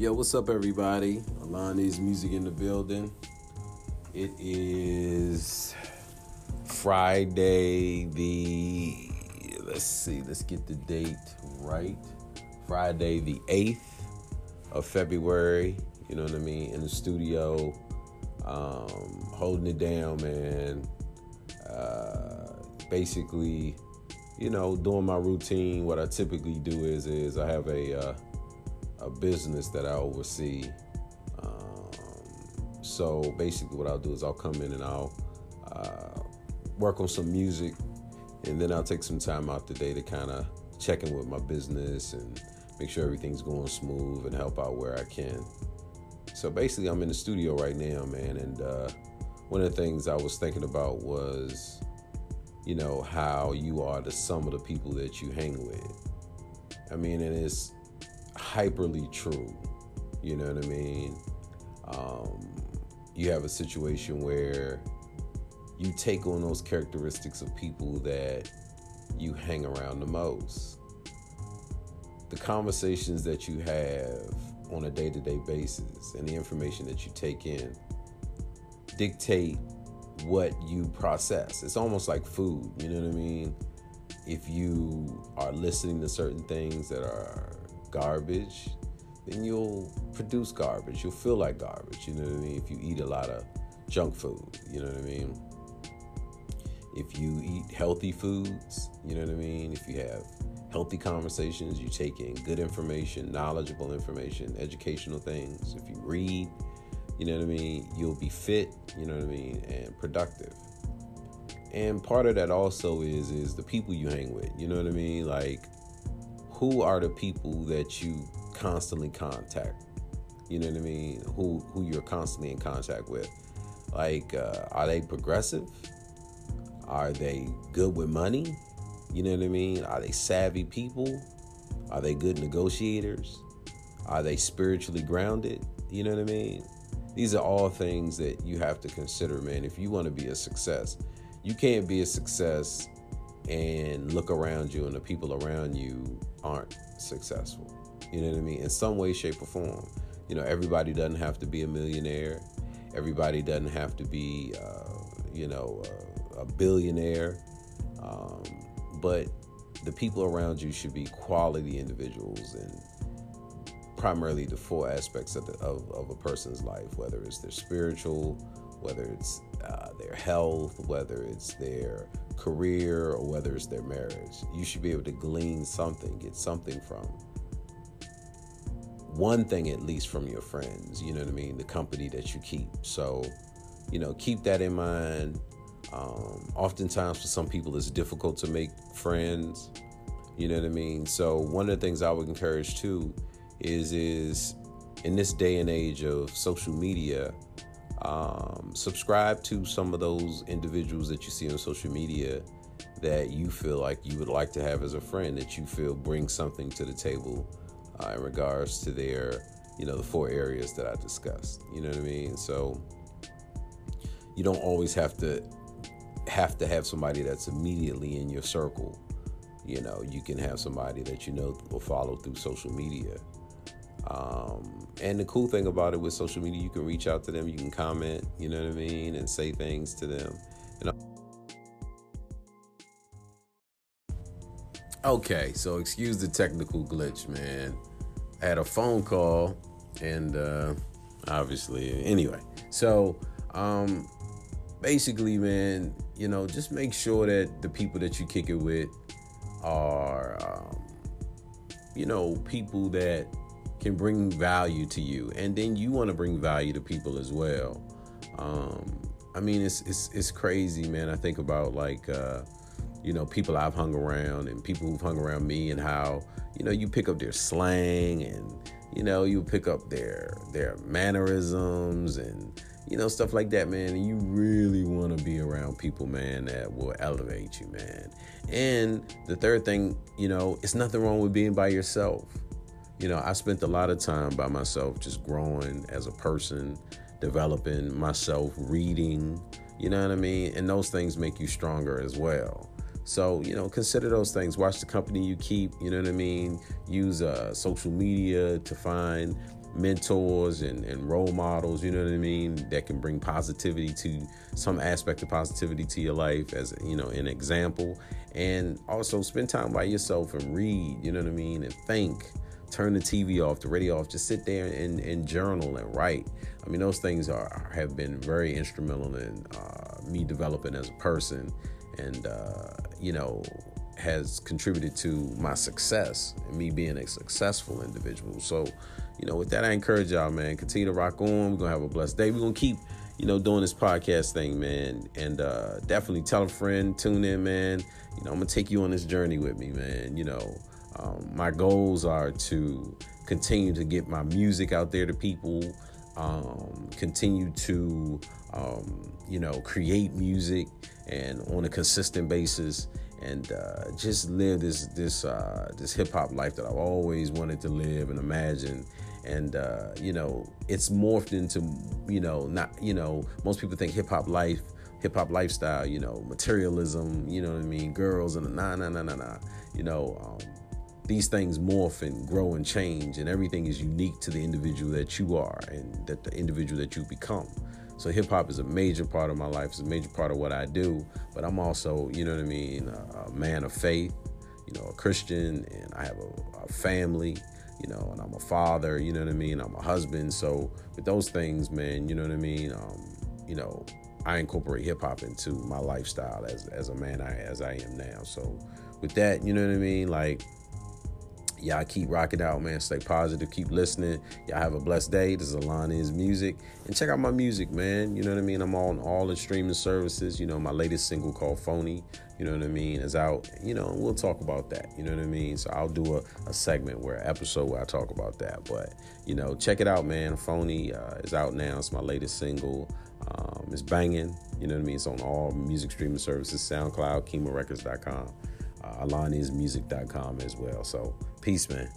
Yo, what's up, everybody? Alani's music in the building. It is Friday, the let's see, let's get the date right. Friday, the 8th of February, you know what I mean, in the studio, um, holding it down, man. Uh, basically, you know, doing my routine. What I typically do is, is I have a uh, a business that I oversee. Um, so basically, what I'll do is I'll come in and I'll uh, work on some music, and then I'll take some time out the day to kind of check in with my business and make sure everything's going smooth and help out where I can. So basically, I'm in the studio right now, man, and uh, one of the things I was thinking about was, you know, how you are the sum of the people that you hang with. I mean, and it's hyperly true. You know what I mean? Um, you have a situation where you take on those characteristics of people that you hang around the most. The conversations that you have on a day to day basis and the information that you take in dictate what you process. It's almost like food, you know what I mean? If you are listening to certain things that are garbage, then you'll produce garbage. You'll feel like garbage, you know what I mean? If you eat a lot of junk food, you know what I mean? If you eat healthy foods, you know what I mean? If you have healthy conversations, you take in good information, knowledgeable information, educational things. If you read, you know what I mean, you'll be fit, you know what I mean, and productive. And part of that also is is the people you hang with, you know what I mean? Like who are the people that you constantly contact? You know what I mean? Who who you're constantly in contact with? Like, uh, are they progressive? Are they good with money? You know what I mean? Are they savvy people? Are they good negotiators? Are they spiritually grounded? You know what I mean? These are all things that you have to consider, man. If you want to be a success, you can't be a success and look around you and the people around you aren't successful. You know what I mean? In some way, shape, or form. You know, everybody doesn't have to be a millionaire. Everybody doesn't have to be, uh, you know, uh, a billionaire. Um, but the people around you should be quality individuals and primarily the four aspects of, the, of, of a person's life, whether it's their spiritual, whether it's uh, their health, whether it's their career, or whether it's their marriage. You should be able to glean something, get something from one thing at least from your friends, you know what I mean? The company that you keep. So, you know, keep that in mind. Um, oftentimes, for some people, it's difficult to make friends. You know what I mean? So, one of the things I would encourage too is is in this day and age of social media, um, subscribe to some of those individuals that you see on social media that you feel like you would like to have as a friend that you feel bring something to the table uh, in regards to their you know the four areas that i discussed. You know what i mean? So you don't always have to have to have somebody that's immediately in your circle. You know you can have somebody that you know will follow through social media um, and the cool thing about it with social media, you can reach out to them, you can comment, you know what I mean, and say things to them. And okay, so excuse the technical glitch, man. I had a phone call, and uh, obviously, anyway. So, um, basically, man, you know, just make sure that the people that you kick it with are, um, you know, people that can bring value to you, and then you want to bring value to people as well. Um, I mean, it's it's it's crazy, man. I think about like uh, you know people I've hung around and people who've hung around me, and how you know you pick up their slang and you know you pick up their their mannerisms and you know stuff like that, man. And you really want to be around people, man, that will elevate you, man. And the third thing, you know, it's nothing wrong with being by yourself you know, I spent a lot of time by myself just growing as a person, developing myself, reading, you know what I mean? And those things make you stronger as well. So, you know, consider those things. Watch the company you keep, you know what I mean? Use uh, social media to find mentors and, and role models, you know what I mean, that can bring positivity to some aspect of positivity to your life as, you know, an example. And also spend time by yourself and read, you know what I mean, and think. Turn the TV off, the radio off, just sit there and, and journal and write. I mean, those things are have been very instrumental in uh, me developing as a person and, uh, you know, has contributed to my success and me being a successful individual. So, you know, with that, I encourage y'all, man, continue to rock on. We're gonna have a blessed day. We're gonna keep, you know, doing this podcast thing, man, and uh, definitely tell a friend, tune in, man. You know, I'm gonna take you on this journey with me, man. You know, um, my goals are to continue to get my music out there to people, um, continue to, um, you know, create music and on a consistent basis and uh, just live this this uh, this hip hop life that I've always wanted to live and imagine. And uh, you know it's morphed into you know not you know most people think hip hop life hip hop lifestyle you know materialism you know what I mean? Girls and nah nah nah nah nah. You know um, these things morph and grow and change and everything is unique to the individual that you are and that the individual that you become so hip hop is a major part of my life it's a major part of what I do but I'm also you know what I mean a, a man of faith you know a Christian and I have a, a family you know, and I'm a father, you know what I mean? I'm a husband. So with those things, man, you know what I mean? Um, you know, I incorporate hip hop into my lifestyle as as a man I as I am now. So with that, you know what I mean? Like y'all keep rocking out, man. Stay positive, keep listening. Y'all have a blessed day. This is Alani's music. And check out my music, man. You know what I mean? I'm on all the streaming services. You know, my latest single called Phony you know what I mean, is out, you know, we'll talk about that, you know what I mean? So I'll do a, a segment where, episode where I talk about that. But, you know, check it out, man. Phony uh, is out now. It's my latest single. Um, it's banging, you know what I mean? It's on all music streaming services, SoundCloud, KimaRecords.com, uh, Alani'sMusic.com as well. So peace, man.